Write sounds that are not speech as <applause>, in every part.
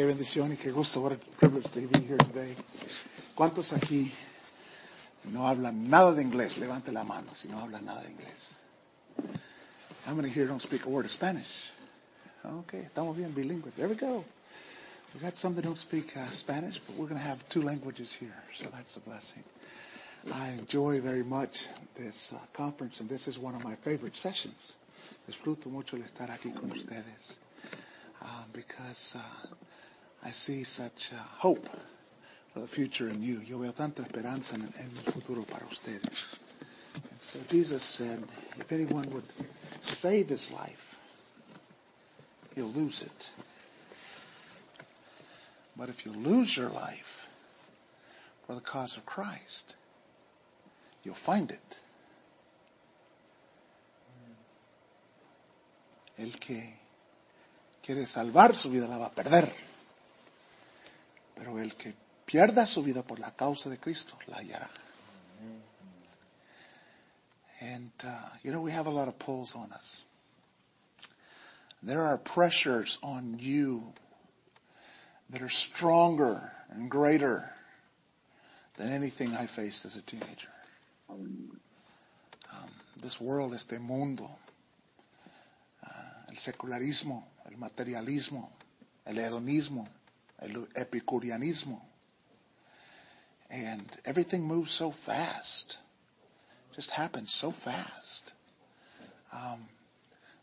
qué bendición y qué gusto. What a privilege to be here today. ¿Cuántos aquí no hablan nada de inglés? Levante la mano si no hablan nada de inglés. How many here don't speak a word of Spanish? Okay, estamos bien bilingües. There we go. We got some that don't speak uh, Spanish, but we're going to have two languages here, so that's a blessing. I enjoy very much this uh, conference, and this is one of my favorite sessions. Disfruto mucho el estar aquí con ustedes uh, because uh, I see such uh, hope for the future in you. Yo veo tanta esperanza en, el futuro para ustedes. And so Jesus said, if anyone would save his life, he'll lose it. But if you lose your life for the cause of Christ, you'll find it. El que quiere salvar su vida la va a perder. Pero el que pierda su vida por la causa de Cristo la hallará. And, uh, you know, we have a lot of pulls on us. There are pressures on you that are stronger and greater than anything I faced as a teenager. Um, this world, este mundo, uh, el secularismo, el materialismo, el hedonismo, epicureanismo. And everything moves so fast. Just happens so fast. Um,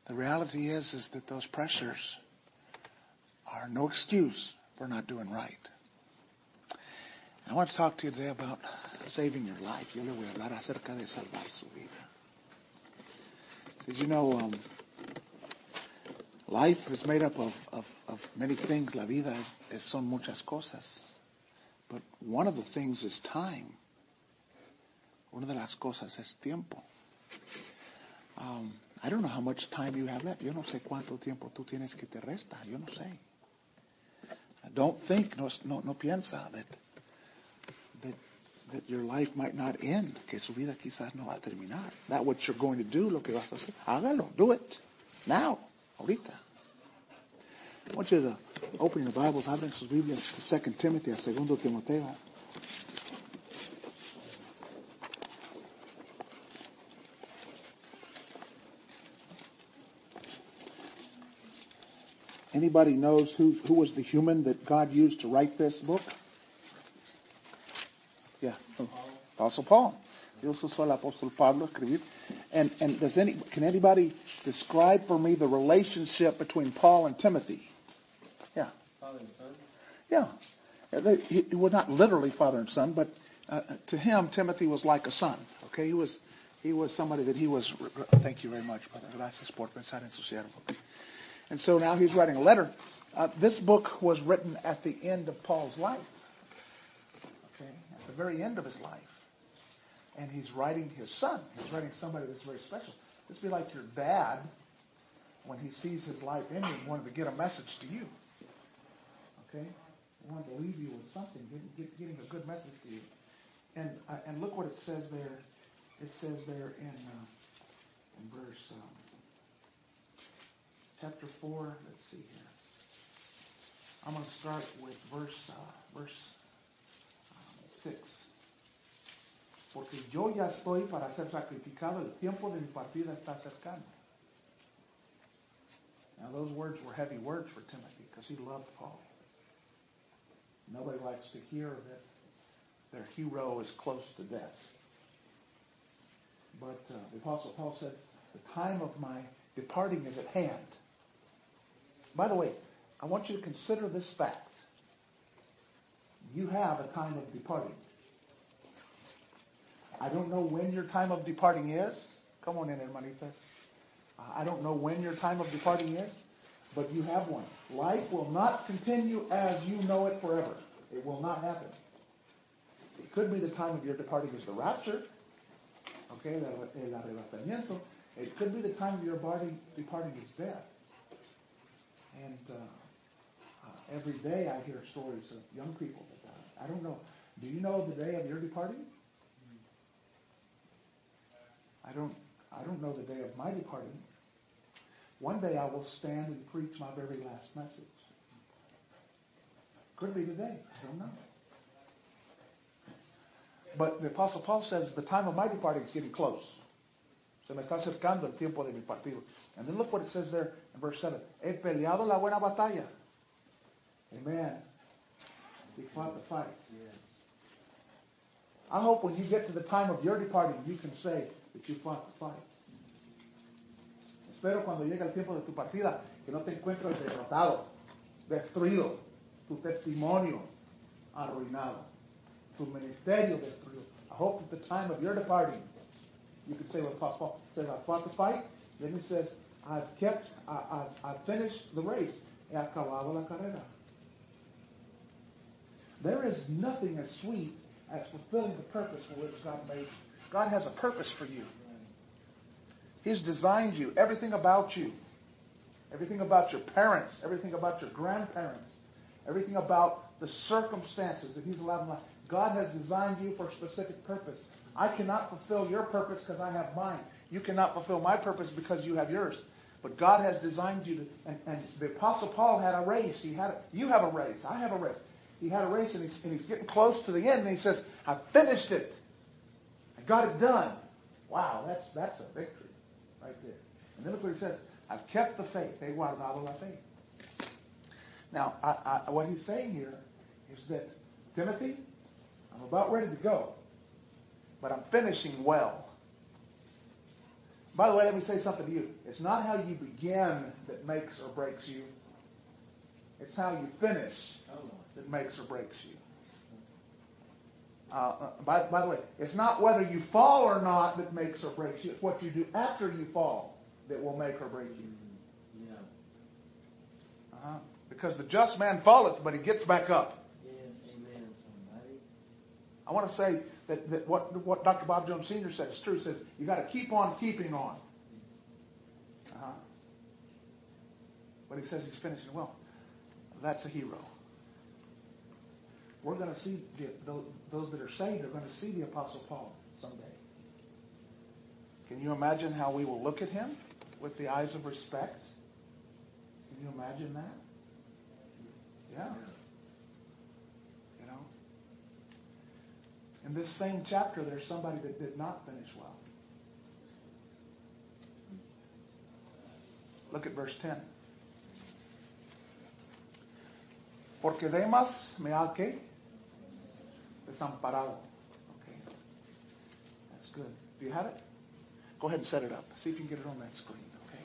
the reality is, is that those pressures are no excuse for not doing right. I want to talk to you today about saving your life. Yo le voy a hablar acerca de salvar su vida. Did you know um, life is made up of, of, of many things? La vida es, es, son muchas cosas. But one of the things is time. Una de las cosas es tiempo. Um, I don't know how much time you have left. Yo no sé cuánto tiempo tú tienes que te resta. Yo no sé. Don't think, no, no, no piensa that, that, that your life might not end, que su vida quizás no va a terminar. That what you're going to do, lo que vas a hacer, hágalo, do it, now, ahorita. I want you to open your Bibles, abren sus Biblias to 2 Timothy, a 2 Timoteo. Anybody knows who, who was the human that God used to write this book? Yeah, Apostle Paul. Dios usó al apóstol Pablo escribir. And, and does any, can anybody describe for me the relationship between Paul and Timothy? Yeah. Father and son? Yeah. They, he, well, not literally father and son, but uh, to him, Timothy was like a son. Okay, he was, he was somebody that he was. Thank you very much, brother. Gracias por pensar en su siervo. And so now he's writing a letter. Uh, this book was written at the end of Paul's life. Okay, at the very end of his life. And he's writing his son. He's writing somebody that's very special. This would be like your dad when he sees his life ending, wanted to get a message to you. Okay? Wanted to leave you with something, getting, getting a good message to you. And, uh, and look what it says there. It says there in, uh, in verse. Um, chapter 4, let's see here. I'm going to start with verse, uh, verse um, 6. Porque yo ya estoy para ser sacrificado, el tiempo de mi partida está cercano. Now those words were heavy words for Timothy because he loved Paul. Nobody likes to hear that their hero is close to death. But uh, the Apostle Paul said, the time of my departing is at hand. By the way, I want you to consider this fact. You have a time of departing. I don't know when your time of departing is. Come on in, hermanitas. I don't know when your time of departing is, but you have one. Life will not continue as you know it forever. It will not happen. It could be the time of your departing is the rapture. Okay, el arrebatamiento. It could be the time of your body departing is death. And uh, uh, every day I hear stories of young people that die. I don't know. Do you know the day of your departing? I don't. I don't know the day of my departing. One day I will stand and preach my very last message. Could be today. I don't know. But the Apostle Paul says the time of my departing is getting close. Se me está acercando el tiempo de mi partido. And then look what it says there in verse 7. He peleado la buena batalla. Amen. He fought the fight. I hope when you get to the time of your departing, you can say that you fought the fight. Espero cuando llegue el tiempo de tu partida que no te encuentres derrotado, destruido, tu testimonio arruinado, tu ministerio destruido. I hope at the time of your departing, you can say what Paul says, I fought the fight. Then he says, I've kept, I, I've, I've finished the race. He acabado la carrera. There is nothing as sweet as fulfilling the purpose for which God made you. God has a purpose for you. He's designed you, everything about you, everything about your parents, everything about your grandparents, everything about the circumstances that He's allowed in life. God has designed you for a specific purpose. I cannot fulfill your purpose because I have mine. You cannot fulfill my purpose because you have yours. But God has designed you to, and, and the Apostle Paul had a race. He had, a, you have a race. I have a race. He had a race and he's, and he's getting close to the end and he says, I finished it. Got it done. Wow, that's, that's a victory right there. And then look what he says. I've kept the faith. He guardado la fe. Now, I, I, what he's saying here is that, Timothy, I'm about ready to go, but I'm finishing well. By the way, let me say something to you. It's not how you begin that makes or breaks you. It's how you finish oh, that makes or breaks you. Uh, uh, by, by the way, it's not whether you fall or not that makes or breaks you. It's what you do after you fall that will make or break you. Yeah. Uh-huh. Because the just man falleth, but he gets back up. Yes, amen, somebody. I want to say that, that what, what Dr. Bob Jones Sr. said is true. He says, you got to keep on keeping on. Uh-huh. But he says he's finishing well. That's a hero we're going to see the, those that are saved are going to see the Apostle Paul someday. Can you imagine how we will look at him with the eyes of respect? Can you imagine that? Yeah. You know? In this same chapter, there's somebody that did not finish well. Look at verse 10. Porque Demas me ha que desamparado. Okay. That's good. Do you have it? Go ahead and set it up. See if you can get it on that screen. Okay.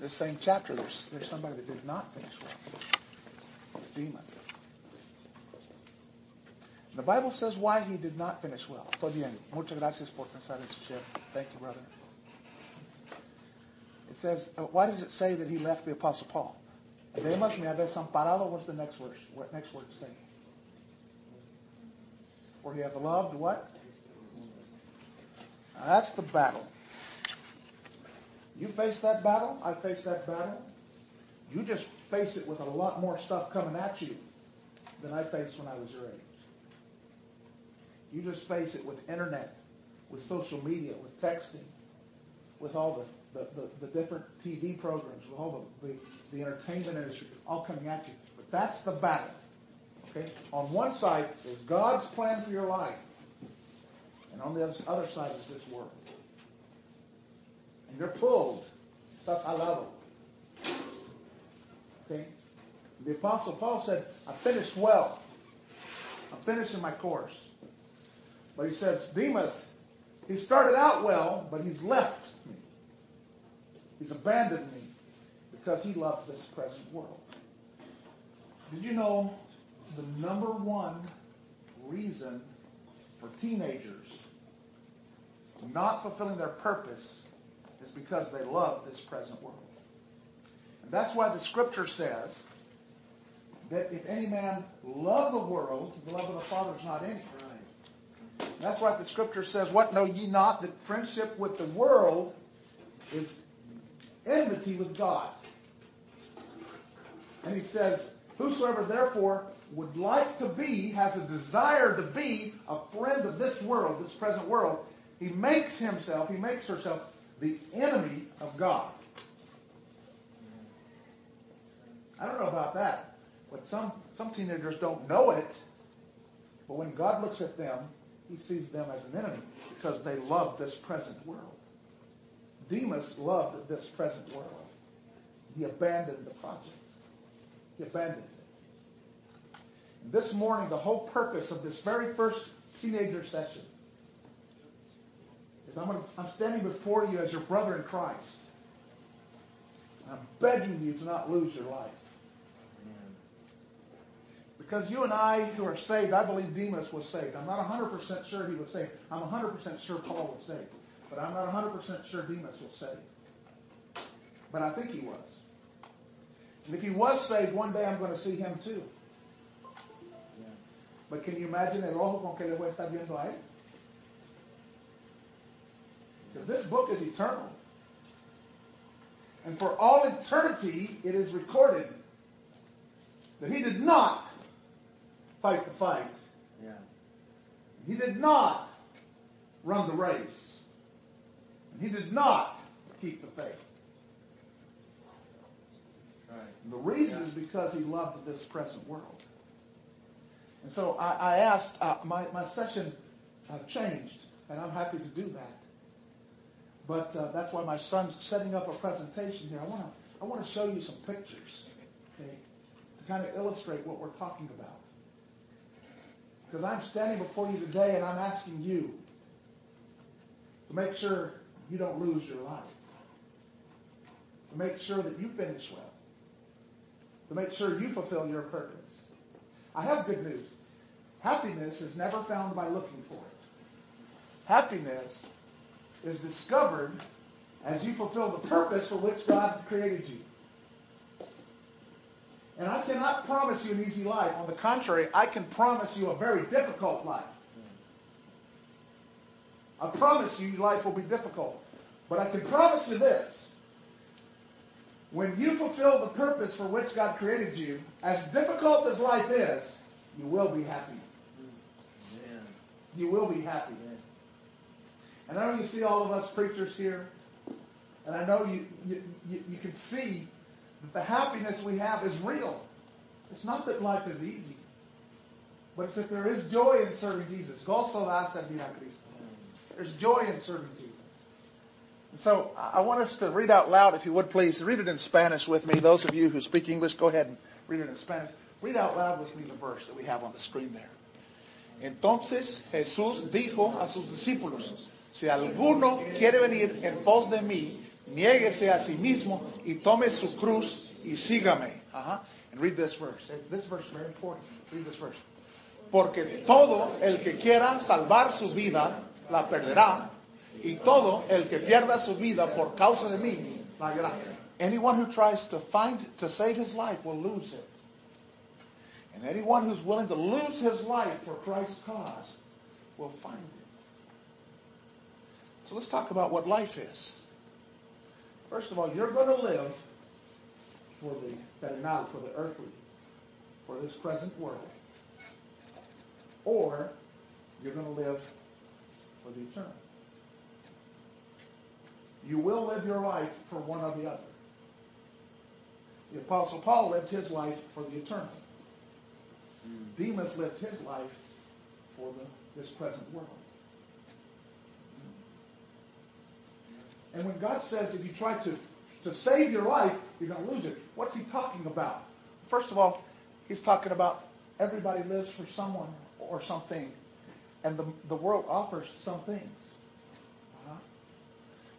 This same chapter, there's, there's somebody that did not finish well. It's Demas. The Bible says why he did not finish well. Bien. Muchas gracias por pensar eso, Chef. Thank you, brother. It says, uh, why does it say that he left the Apostle Paul? Demas me ha desamparado. What's the next word? What next word say? Where he hath loved what? Now that's the battle. You face that battle. I face that battle. You just face it with a lot more stuff coming at you than I faced when I was your age. You just face it with internet, with social media, with texting, with all the, the, the, the different TV programs, all the, the, the entertainment industry, all coming at you. But that's the battle. Okay? On one side is God's plan for your life. And on the other side is this world. And you're pulled. Estás jalado. Okay? The Apostle Paul said, I finished well. I'm finishing my course. But he says, Demas, he started out well, but he's left me. He's abandoned me because he loves this present world. Did you know the number one reason for teenagers not fulfilling their purpose is because they love this present world. And that's why the scripture says that if any man love the world, the love of the Father is not in him. That's why the scripture says, What know ye not that friendship with the world is enmity with God? And he says, Whosoever therefore would like to be, has a desire to be a friend of this world, this present world, he makes himself, he makes herself the enemy of God. I don't know about that. But some, some teenagers don't know it. But when God looks at them, he sees them as an enemy because they love this present world. Demas loved this present world. He abandoned the project. He abandoned it. And this morning, the whole purpose of this very first teenager session is I'm, gonna, I'm standing before you as your brother in Christ. I'm begging you to not lose your life. Because you and I who are saved, I believe Demas was saved. I'm not 100% sure he was saved. I'm 100% sure Paul was saved. But I'm not 100% sure Demas was saved. But I think he was. And if he was saved, one day I'm going to see him too. But can you imagine el ojo con que le voy a estar viendo a él? Because this book is eternal. And for all eternity, it is recorded that he did not fight the fight. Yeah. He did not run the race. He did not keep the faith. Right. The reason is because he loved this present world. And so I, I asked, uh, my, my session uh, changed, and I'm happy to do that. But uh, that's why my son's setting up a presentation here. I want to I want to show you some pictures, okay, to kind of illustrate what we're talking about. Because I'm standing before you today, and I'm asking you to make sure you don't lose your life, to make sure that you finish well, to make sure you fulfill your purpose. I have good news. Happiness is never found by looking for it. Happiness is discovered as you fulfill the purpose for which God created you. And I cannot promise you an easy life. On the contrary, I can promise you a very difficult life. I promise you life will be difficult. But I can promise you this. When you fulfill the purpose for which God created you, as difficult as life is, you will be happy. Amen. You will be happy. Yes. And I know you see all of us preachers here, and I know you, you, you, you can see that the happiness we have is real. It's not that life is easy, but it's that there is joy in serving Jesus. Gozo da servir a Cristo. There's joy in serving Jesus. So I I want us to read out loud, if you would please. Read it in Spanish with me. Those of you who speak English, go ahead and read it in Spanish. Read out loud with me the verse that we have on the screen there. Entonces Jesús dijo a sus discípulos, si alguno quiere venir en pos de mí, niéguese a sí mismo y tome su cruz y sígame. Uh-huh. And read this verse. This verse is very important. Read this verse. Porque todo el que quiera salvar su vida la perderá, y todo el que pierda su vida por causa de mí la. Anyone who tries to find to save his life will lose it. And anyone who's willing to lose his life for Christ's cause will find it. So let's talk about what life is. First of all, you're going to live for the terrenal, for the earthly, for this present world. Or you're going to live for the eternal. You will live your life for one or the other. The Apostle Paul lived his life for the eternal. Demas lived his life for the, this present world. And when God says if you try to, to save your life, you're going to lose it, what's he talking about? First of all, he's talking about everybody lives for someone or something, and the, the world offers some things.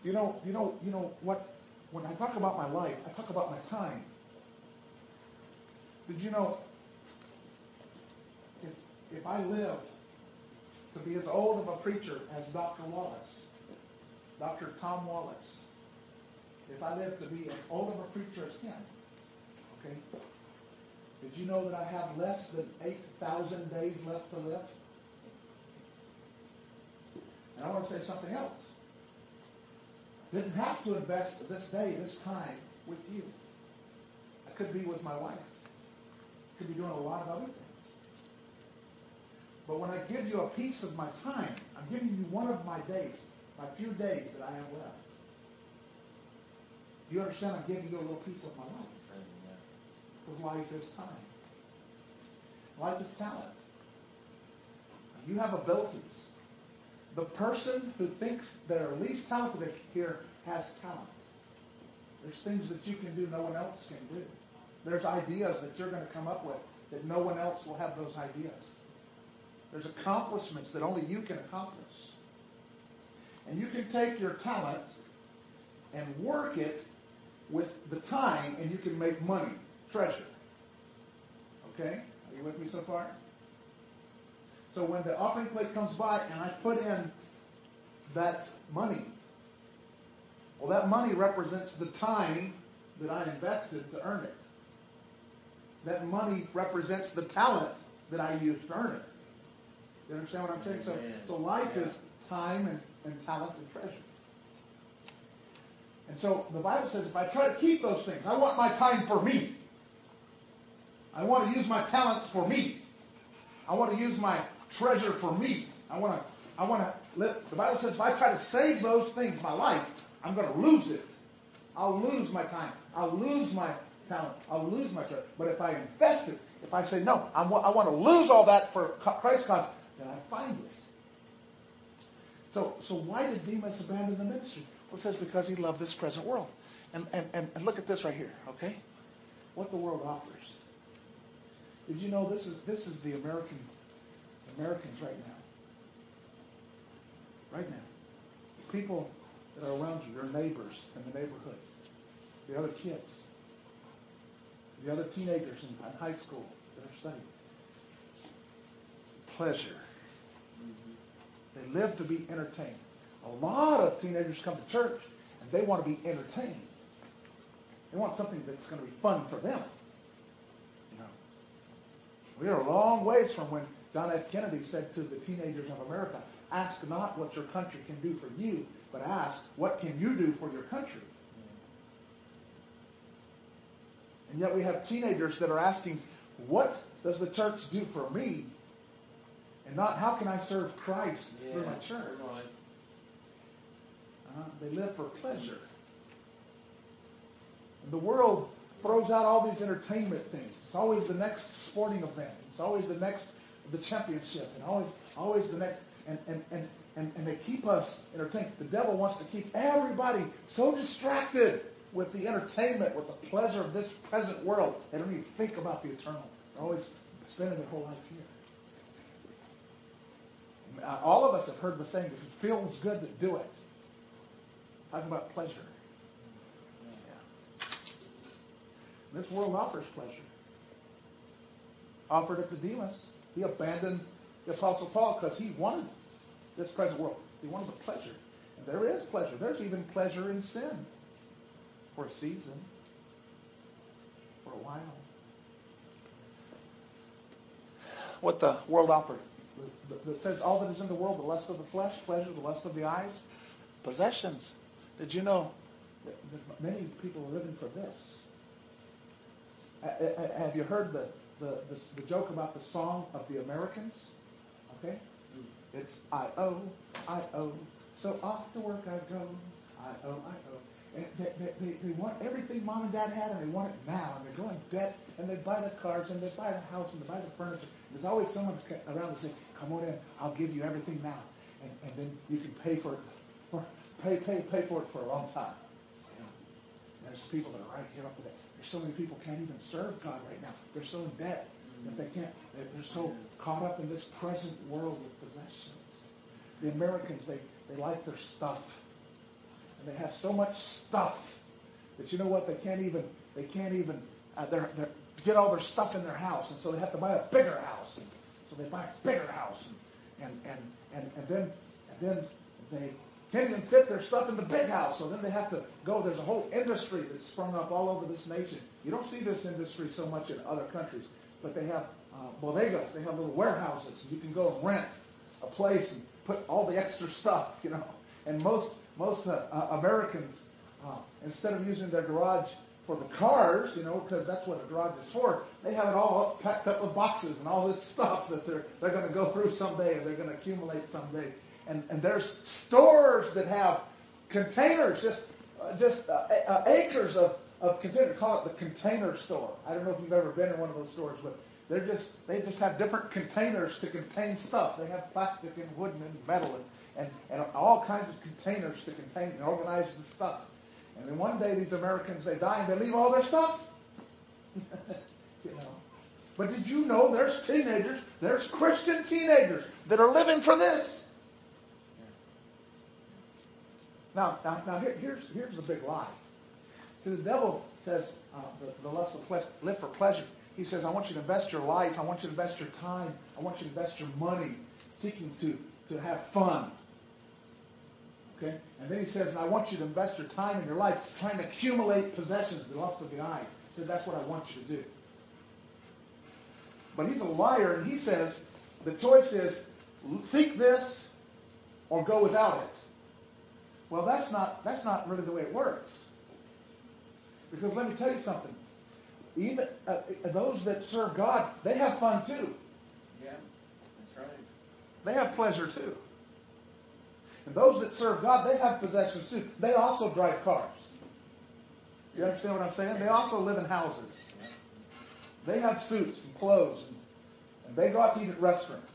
You know, you know, you know what? When I talk about my life, I talk about my time. Did you know if, if I live to be as old of a preacher as Dr. Wallace, Dr. Tom Wallace, if I live to be as old of a preacher as him, okay, did you know that I have less than 8,000 days left to live? And I want to say something else. Didn't have to invest this day, this time with you. I could be with my wife. I Could be doing a lot of other things. But when I give you a piece of my time, I'm giving you one of my days, my few days that I have left. You understand? I'm giving you a little piece of my life. Because life is time. Life is talent. You have abilities. The person who thinks they're least talented here has talent. There's things that you can do no one else can do. There's ideas that you're going to come up with that no one else will have those ideas. There's accomplishments that only you can accomplish. And you can take your talent and work it with the time and you can make money, treasure. Okay? Are you with me so far? So when the offering plate comes by and I put in that money, well, that money represents the time that I invested to earn it. That money represents the talent that I used to earn it. You understand what I'm saying? So, so life yeah. is time and, and talent and treasure. And so the Bible says if I try to keep those things, I want my time for me. I want to use my talent for me. I want to use my treasure for me. I want to, I want to let, the Bible says if I try to save those things, my life, I'm going to lose it. I'll lose my time. I'll lose my talent. I'll lose my treasure. But if I invest it, if I say, no, I'm, I want to lose all that for Christ's cause, then I find it. So, so why did Demas abandon the ministry? Well, it says because he loved this present world. And, and, and, and look at this right here, okay? What the world offers. Did you know this is, this is the American Americans right now. Right now. The people that are around you, your neighbors in the neighborhood, the other kids, the other teenagers in, in high school that are studying. Pleasure. They live to be entertained. A lot of teenagers come to church and they want to be entertained. They want something that's going to be fun for them. You know, we are a long ways from when John F. Kennedy said to the teenagers of America, ask not what your country can do for you, but ask what can you do for your country. And yet we have teenagers that are asking, what does the church do for me? And not how can I serve Christ yeah, through my church? Uh, they live for pleasure. And the world throws out all these entertainment things. It's always the next sporting event. It's always the next the championship and always always the next and and, and, and, and they keep us entertained. The devil wants to keep everybody so distracted with the entertainment, with the pleasure of this present world. They don't even think about the eternal. They're always spending their whole life here. Uh, all of us have heard the saying, if it feels good to do it. Talking about pleasure. Yeah. This world offers pleasure. Offered it to Demas. He abandoned the Apostle Paul because he wanted this present world. He wanted the pleasure. And there is pleasure. There's even pleasure in sin for a season, for a while. What the world offered. That says all that is in the world, the lust of the flesh, pleasure, the lust of the eyes, possessions. Did you know that many people are living for this? Have you heard the the, the, the joke about the song of the Americans. Okay? It's I owe, I owe. So off to work I go. I owe, I owe. And they, they, they, want everything mom and dad had, and they want it now. And they go in debt, and they buy the cars, and they buy the house, and they buy the furniture. There's always someone around to say, "Come on in, I'll give you everything now," and, and then you can pay for it, for, pay pay pay for it for a long time. You? There's people that are right here up there. There's so many people can't even serve God right now. They're so in debt that they can't. They're so caught up in this present world with possessions. The Americans, they, they like their stuff. And they have so much stuff that you know what? They can't even, they can't even, uh, they're, they're, get all their stuff in their house. And so they have to buy a bigger house. And so they buy a bigger house. And, and, and, and, then, and then they can't even fit their stuff in the big house. So then they have to go. There's a whole industry that's sprung up all over this nation. You don't see this industry so much in other countries, but they have uh, bodegas. They have little warehouses. You can go and rent a place and put all the extra stuff, <laughs> you know. And most most uh, uh, Americans, uh, instead of using their garage for the cars, you know, because that's what a garage is for, they have it all packed up with boxes and all this <laughs> stuff that they're they're going to go through someday and they're going to accumulate someday and, and there's stores that have containers, just uh, just uh, uh, acres of, of containers. Call it the container store. I don't know if you've ever been in one of those stores, but they're just they just have different containers to contain stuff. They have plastic and wooden and metal and, and, and all kinds of containers to contain and organize the stuff. And then one day these Americans they die and they leave all their stuff. <laughs> you know. But did you know there's teenagers, there's Christian teenagers that are living for this? Now, now, now here, here's, here's the big lie. See, the devil says, uh, the, the lust of flesh, live for pleasure. He says, I want you to invest your life. I want you to invest your time. I want you to invest your money seeking to, to have fun. Okay? And then he says, I want you to invest your time and your life trying to accumulate possessions, the lust of the eyes. He said, that's what I want you to do. But he's a liar, and he says, the choice is seek this or go without it. Well, that's not, that's not really the way it works. Because let me tell you something. Even uh, those that serve God, they have fun too. Yeah, that's right. They have pleasure too. And those that serve God, they have possessions too. They also drive cars. You understand what I'm saying? They also live in houses. They have suits and clothes, and, they go out to eat at restaurants.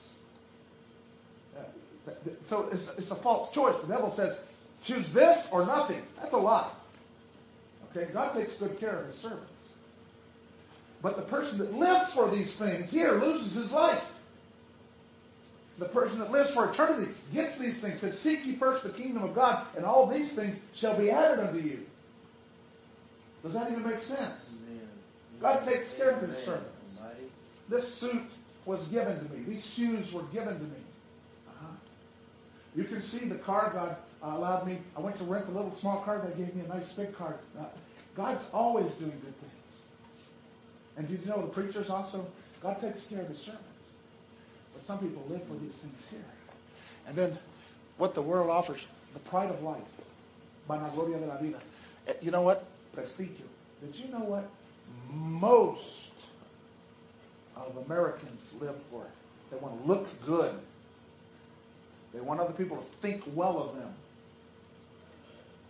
Uh, so it's, it's a false choice. The devil says, choose this or nothing. That's a lie. Okay, God takes good care of his servants. But the person that lives for these things here loses his life. The person that lives for eternity gets these things. Said, Seek ye first the kingdom of God, and all these things shall be added unto you. Does that even make sense? Amen. God takes care of his servants. This suit was given to me. These shoes were given to me. Uh-huh. You can see the car God uh, allowed me. I went to rent a little small car. that gave me a nice big car. Uh, God's always doing good things. And did you know the preachers also? God takes care of his servants. But some people live for these things here. And then what the world offers, the pride of life. De la vida. Eh, You know what? Prestigio. Did you know what? Most of Americans live for it. They want to look good. They want other people to think well of them.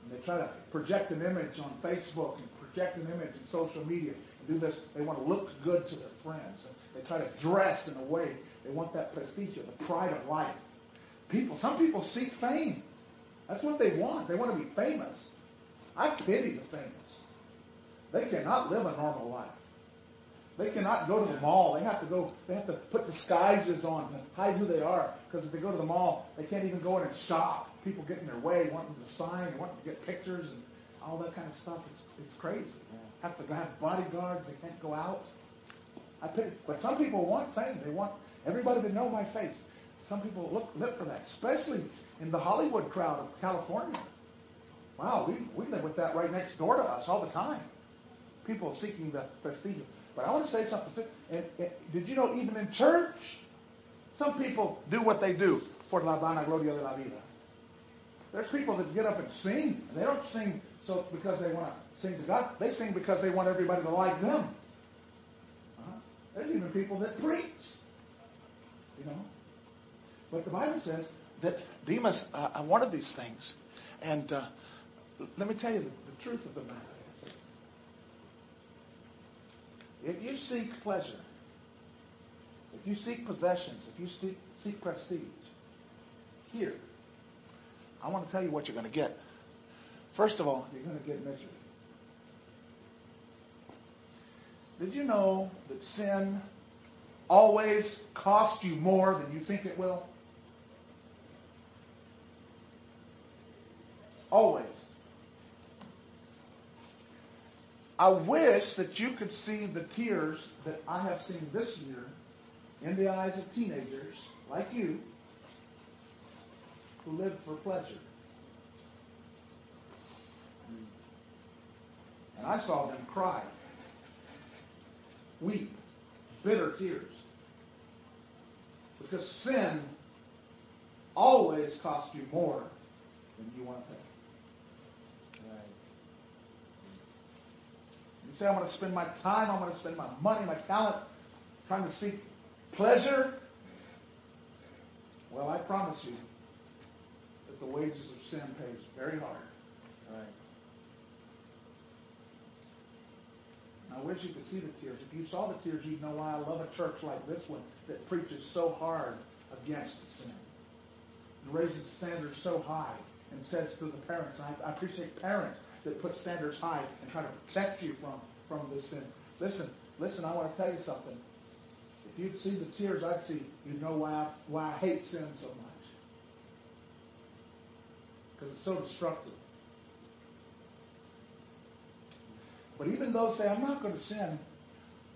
And they try to project an image on Facebook and project an image in social media and do this. They want to look good to their friends. And they try to dress in a way. They want that prestige, the pride of life. People, some people seek fame. That's what they want. They want to be famous. I pity the famous. They cannot live a normal life. They cannot go to the mall. They have to go. They have to put disguises on hide who they are. Because if they go to the mall, they can't even go in and shop. People get in their way, wanting to sign, wanting to get pictures, and all that kind of stuff. It's it's crazy. Have to have bodyguards. They can't go out. I pity. But some people want fame. They want everybody to know my face. Some people look look for that, especially in the Hollywood crowd of California. Wow, we we live with that right next door to us all the time. People seeking the prestige. But I want to say something. Too. And, and did you know even in church, some people do what they do for la vana gloria de la vida. There's people that get up and sing. They don't sing so because they want to sing to God. They sing because they want everybody to like them. Uh-huh. There's even people that preach. You know. But the Bible says that Demas uh, wanted these things. And uh, let me tell you the, the truth of the matter. If you seek pleasure, if you seek possessions, if you seek, seek prestige, here, I want to tell you what you're going to get. First of all, you're going to get misery. Did you know that sin always costs you more than you think it will? Always. I wish that you could see the tears that I have seen this year in the eyes of teenagers like you who live for pleasure. And I saw them cry, weep, bitter tears. Because sin always costs you more than you want to pay. You say, I'm going to spend my time, I'm going to spend my money, my talent, trying to seek pleasure. Well, I promise you that the wages of sin pays very hard. Right. I wish you could see the tears. If you saw the tears, you'd know why I love a church like this one that preaches so hard against sin. and raises standards so high and says to the parents, I, I appreciate parents that put standards high and try to protect you from, from this sin. Listen, listen, I want to tell you something. If you'd see the tears I'd see, you'd know why I, why I hate sin so much. Because it's so destructive. But even those say, I'm not going to sin,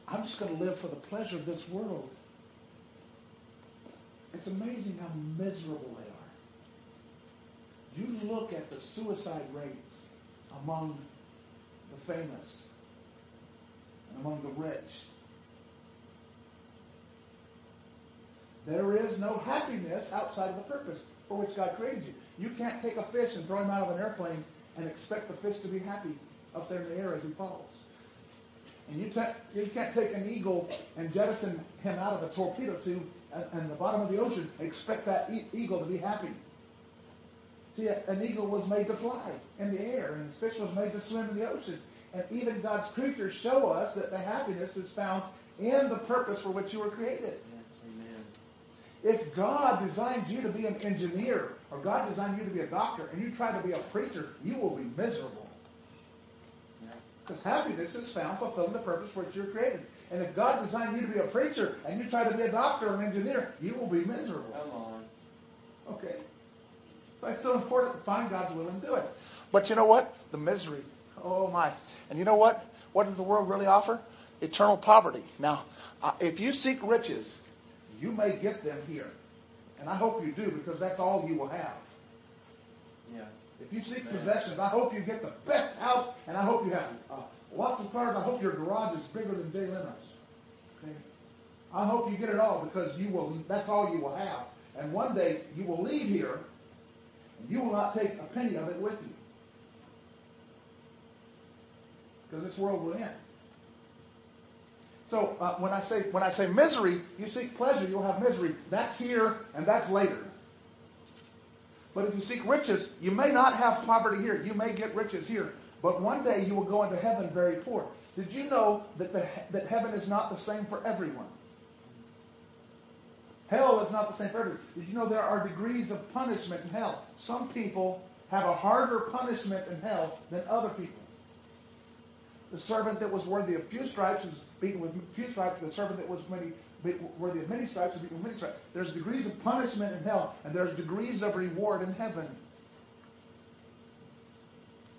I'm just going to live for the pleasure of this world. It's amazing how miserable they are. You look at the suicide rates among the famous and among the rich. There is no happiness outside of the purpose for which God created you. You can't take a fish and throw him out of an airplane and expect the fish to be happy up there in the air as he falls. And you, ta- you can't take an eagle and jettison him out of a torpedo tube and the bottom of the ocean and expect that e- eagle to be happy. See, an eagle was made to fly in the air, and the fish was made to swim in the ocean. And even God's creatures show us that the happiness is found in the purpose for which you were created. If God designed you to be an engineer or God designed you to be a doctor and you try to be a preacher, you will be miserable. Because happiness is found fulfilling the purpose for which you're created. And if God designed you to be a preacher and you try to be a doctor or an engineer, you will be miserable. Come on. Okay. So it's so important to find God's will and do it. But you know what? The misery. Oh my. And you know what? What does the world really offer? Eternal poverty. Now, uh, if you seek riches, you may get them here. And I hope you do because that's all you will have. Yeah. If you seek possessions, I hope you get the best house and I hope you have uh, lots of cars. I hope your garage is bigger than Jay Leno's. Okay? I hope you get it all because you will. That's all you will have. And one day you will leave here and you will not take a penny of it with you. Because this world will end. So uh, when I say when I say misery, you seek pleasure, you'll have misery. That's here and that's later. But if you seek riches, you may not have poverty here. You may get riches here. But one day you will go into heaven very poor. Did you know that, the, that heaven is not the same for everyone? Hell is not the same for everyone. Did you know there are degrees of punishment in hell? Some people have a harder punishment in hell than other people. The servant that was worthy of few stripes is beaten with few stripes. The servant that was many, worthy of many stripes is beaten with many stripes. There's degrees of punishment in hell, and there's degrees of reward in heaven.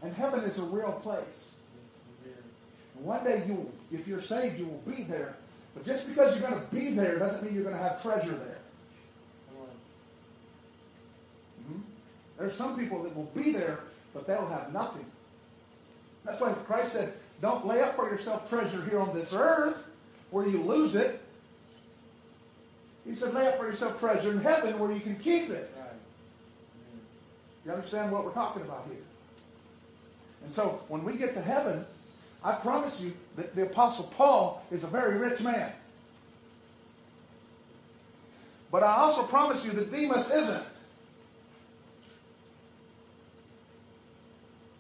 And heaven is a real place. And one day you, if you're saved, you will be there. But just because you're going to be there doesn't mean you're going to have treasure there. Mm-hmm. There's some people that will be there, but they'll have nothing. That's why Christ said, don't lay up for yourself treasure here on this earth where you lose it. He said, lay up for yourself treasure in heaven where you can keep it. You understand what we're talking about here? And so when we get to heaven, I promise you that the Apostle Paul is a very rich man. But I also promise you that Demas isn't.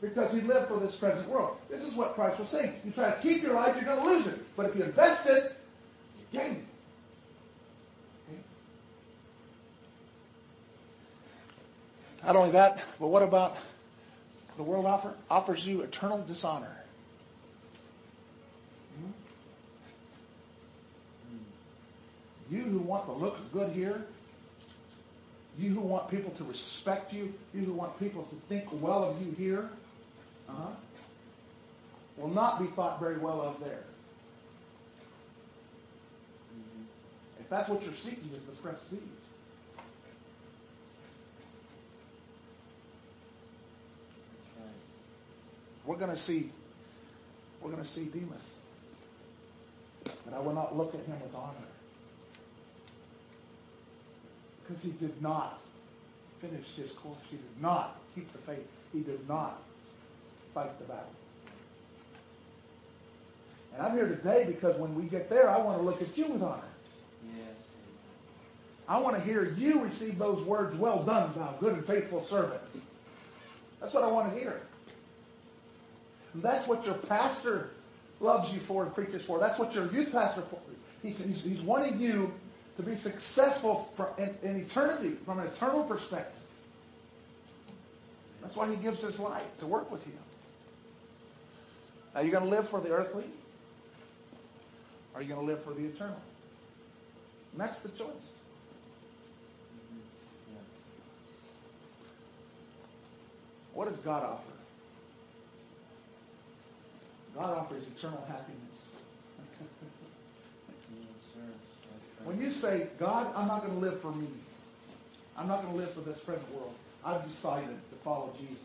Because he lived for this present world. This is what Christ was saying. You try to keep your life, you're going to lose it. But if you invest it, you gain it. Okay? Not only that, but what about the world offer, offers you eternal dishonor? Hmm? You who want to look good here, you who want people to respect you, you who want people to think well of you here, uh-huh, will not be thought very well of there. Mm-hmm. If that's what you're seeking is the prestige. We're going to see, we're going to see Demas. And I will not look at him with honor. Because he did not finish his course. He did not keep the faith. He did not fight the battle. And I'm here today because when we get there, I want to look at you with honor. Yes. I want to hear you receive those words, well done, thou good and faithful servant. That's what I want to hear. And that's what your pastor loves you for and preaches for. That's what your youth pastor for. He's, he's, he's wanting you to be successful in, in eternity, from an eternal perspective. That's why he gives his life to work with you. Are you going to live for the earthly? Are you going to live for the eternal? And that's the choice. What does God offer? God offers eternal happiness. When you say, God, I'm not going to live for me. I'm not going to live for this present world. I've decided to follow Jesus.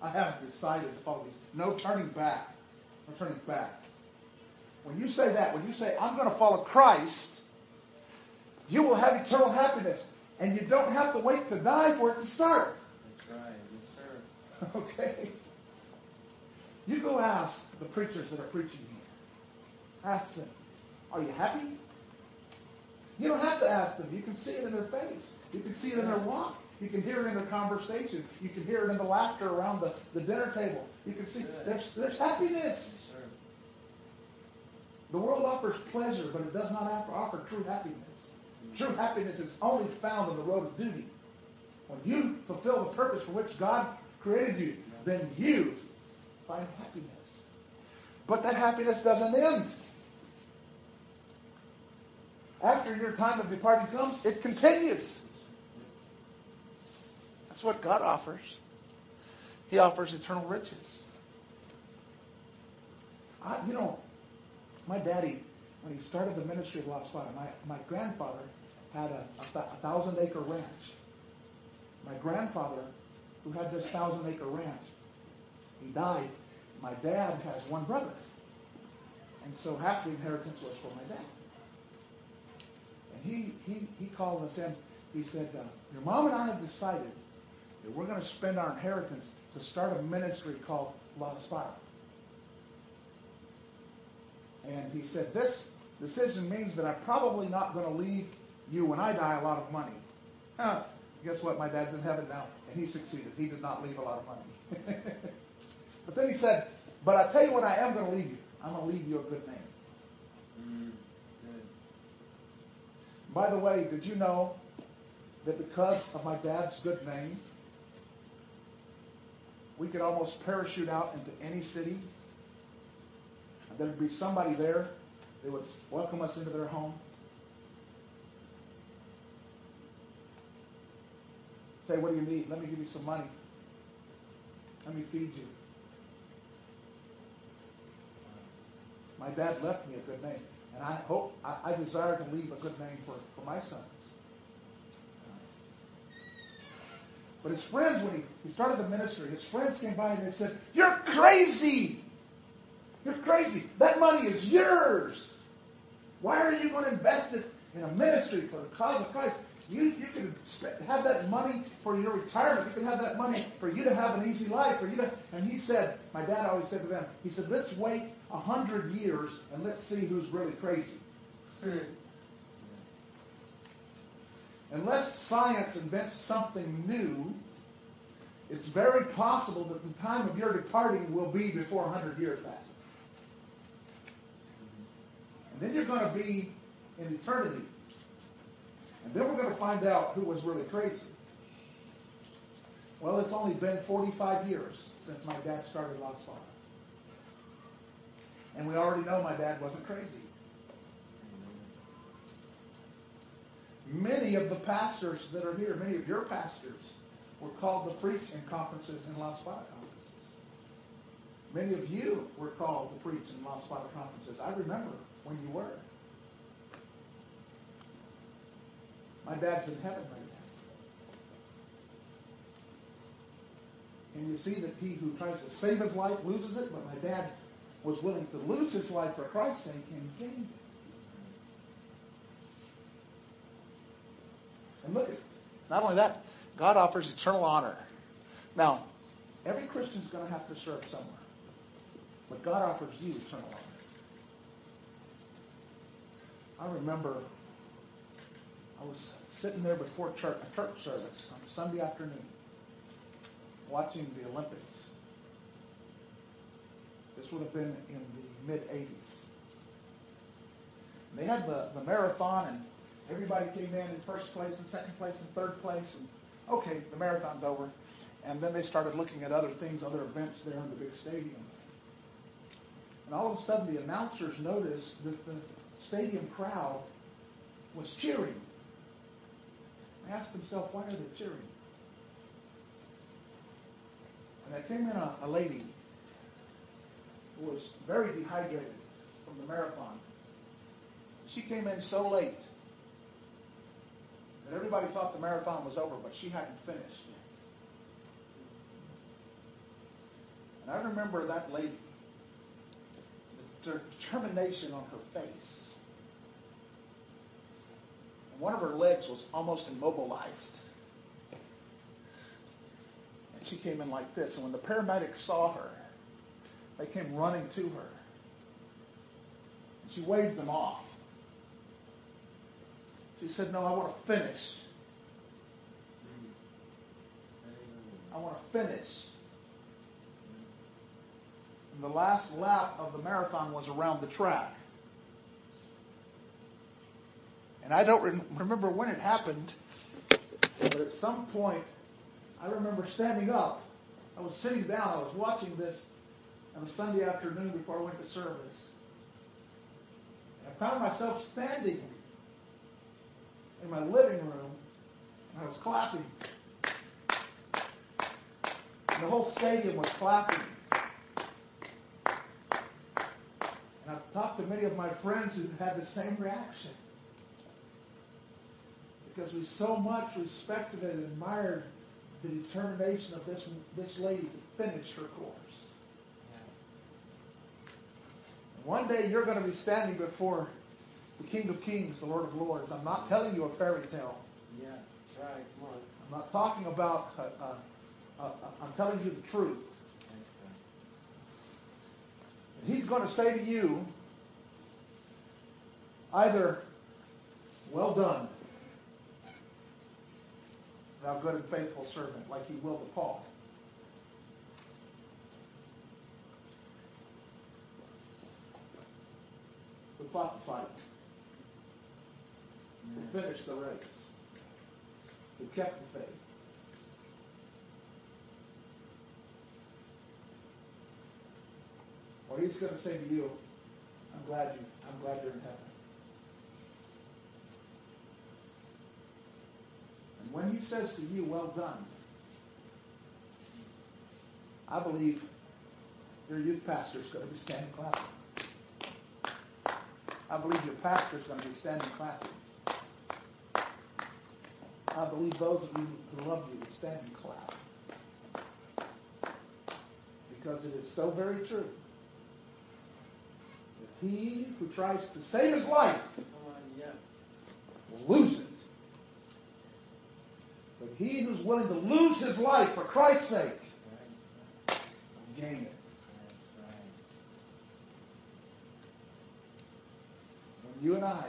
I have decided to follow Jesus. No turning back. No turning back. When you say that, when you say, I'm going to follow Christ, you will have eternal happiness. And you don't have to wait to die for it to start. That's right. Yes, sir. <laughs> Okay? You go ask the preachers that are preaching here. Ask them, are you happy? You don't have to ask them. You can see it in their face. You can see it in their walk. You can hear it in their conversation. You can hear it in the laughter around the, the dinner table. You can see there's, there's happiness. The world offers pleasure, but it does not offer, true happiness. True happiness is only found on the road of duty. When you fulfill the purpose for which God created you, then you find happiness. But that happiness doesn't end. After your time of departing comes, it continues. That's what God offers. He offers eternal riches. I, you know, my daddy, when he started the ministry of Lost Spot, my, my grandfather had a, a, a thousand acre ranch. My grandfather, who had this thousand acre ranch, he died. My dad has one brother. And so half the inheritance was for my dad. And he, he, he called us in. He said, uh, Your mom and I have decided that we're going to spend our inheritance to start a ministry called Lost Spot. And he said, This decision means that I'm probably not going to leave you when I die a lot of money. Huh. Guess what? My dad's in heaven now, and he succeeded. He did not leave a lot of money. <laughs> but then he said, But I tell you what, I am going to leave you. I'm going to leave you a good name. Mm, good. By the way, did you know that because of my dad's good name, we could almost parachute out into any city? There'd be somebody there that would welcome us into their home. Say, what do you need? Let me give you some money. Let me feed you. My dad left me a good name. And I hope, I, I desire to leave a good name for, for my sons. But his friends, when he, he started the ministry, his friends came by and they said, You're crazy! You're crazy. That money is yours. Why are you going to invest it in a ministry for the cause of Christ? You, you can have that money for your retirement. You can have that money for you to have an easy life. For you to, and he said, my dad always said to them, he said, let's wait a hundred years and let's see who's really crazy. Hmm. Unless science invents something new, it's very possible that the time of your departing will be before 100 years passes. And then you're going to be in eternity. And then we're going to find out who was really crazy. Well, it's only been 45 years since my dad started Lot's Farm. And we already know my dad wasn't crazy. Many of the pastors that are here, many of your pastors, were called to preach in conferences in Las Vegas conferences. Many of you were called to preach in Las Vegas conferences. I remember when you were. My dad's in heaven right now. And you see that he who tries to save his life loses it, but my dad was willing to lose his life for Christ's sake and gained it. And look at not only that, God offers eternal honor. Now, every Christian's going to have to serve somewhere. But God offers you eternal honor. I remember I was sitting there before church, a church service on Sunday afternoon, watching the Olympics. This would have been in the mid 80s. They had the, the marathon, and everybody came in in first place and second place and third place. And okay, the marathon's over. And then they started looking at other things, other events there in the big stadium. And all of a sudden, the announcers noticed that the stadium crowd was cheering. They asked themselves, why are they cheering? And there came in a, a lady who was very dehydrated from the marathon. She came in so late everybody thought the marathon was over, but she hadn't finished. And I remember that lady, the determination on her face. One of her legs was almost immobilized. And she came in like this. And when the paramedics saw her, they came running to her. And she waved them off. She said, No, I want to finish. I want to finish. And the last lap of the marathon was around the track. And I don't re- remember when it happened, but at some point, I remember standing up. I was sitting down. I was watching this on a Sunday afternoon before I went to service. And I found myself standing in my living room, and I was clapping. And the whole stadium was clapping. And I've talked to many of my friends who had the same reaction. Because we so much respected and admired the determination of this, this lady to finish her course. One day you're going to be standing before the King of Kings, the Lord of Lords. I'm not telling you a fairy tale. Yeah, that's right. Come on. I'm not talking about, uh, uh, uh, I'm telling you the truth. And he's going to say to you, either, well done, thou good and faithful servant, like he will to Paul. Who fought the fight, who finished the race, who kept the faith. Or he's going to say to you, I'm glad you, I'm glad you're in heaven. And when he says to you, well done, I believe your youth pastor is going to be standing clapping. I believe your pastor is going to be standing clapping. I believe those of you who love you will stand and clap. Because it is so very true that he who tries to save his life will lose it. But he who's willing to lose his life for Christ's sake will gain it. When you and I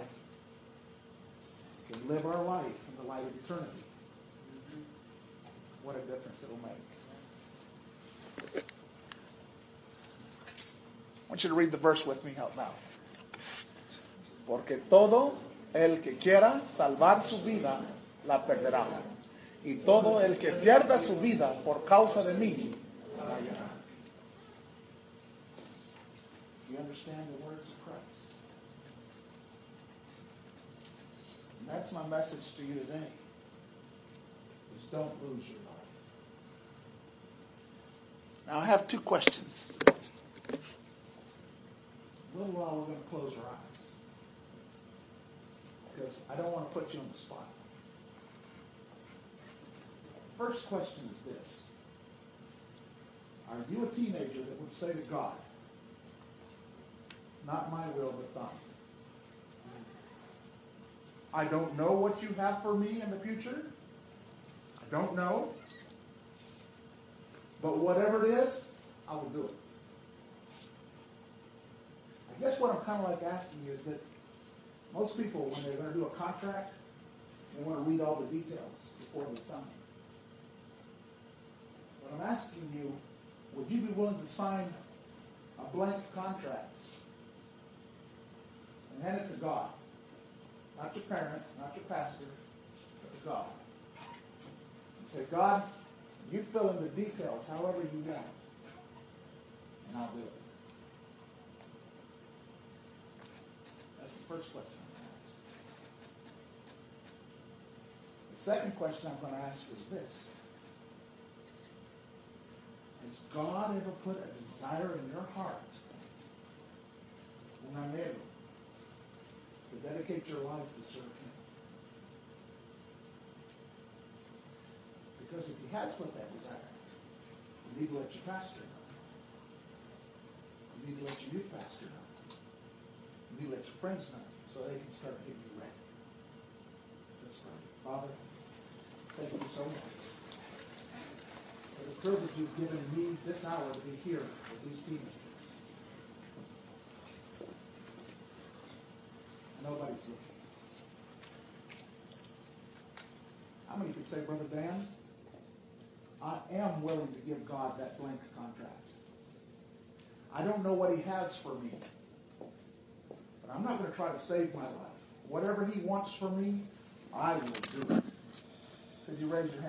can live our life light of eternity, what a difference it'll make. I want you to read the verse with me out loud. Porque todo el que quiera salvar su vida la perderá. Y todo el que pierda su vida por causa de mí la hallará. You understand the words that's my message to you today. Is don't lose your life. Now I have two questions. A little while we're going to close our eyes. Because I don't want to put you on the spot. First question is this. Are you a teenager that would say to God, not my will but thine? I don't know what you have for me in the future. I don't know. But whatever it is, I will do it. I guess what I'm kind of like asking you is that most people, when they're going to do a contract, they want to read all the details before they sign. But I'm asking you, would you be willing to sign a blank contract and hand it to God. Not your parents, not your pastor, but to God. And say, God, you fill in the details however you want, and I'll do it. That's the first question I'm going to ask. The second question I'm going to ask is this. Has God ever put a desire in your heart, un anhelo, to dedicate your life to serve Him? Because if He has put that desire, you need to let your pastor know. You need to let your youth pastor know. You need to let your friends know so they can start getting you ready. Father, thank you so much for the privilege you've given me this hour to be here with these teenagers. Nobody's looking. How many could say, Brother Dan, I am willing to give God that blank contract. I don't know what he has for me, but I'm not going to try to save my life. Whatever he wants for me, I will do it. Could you raise your hand?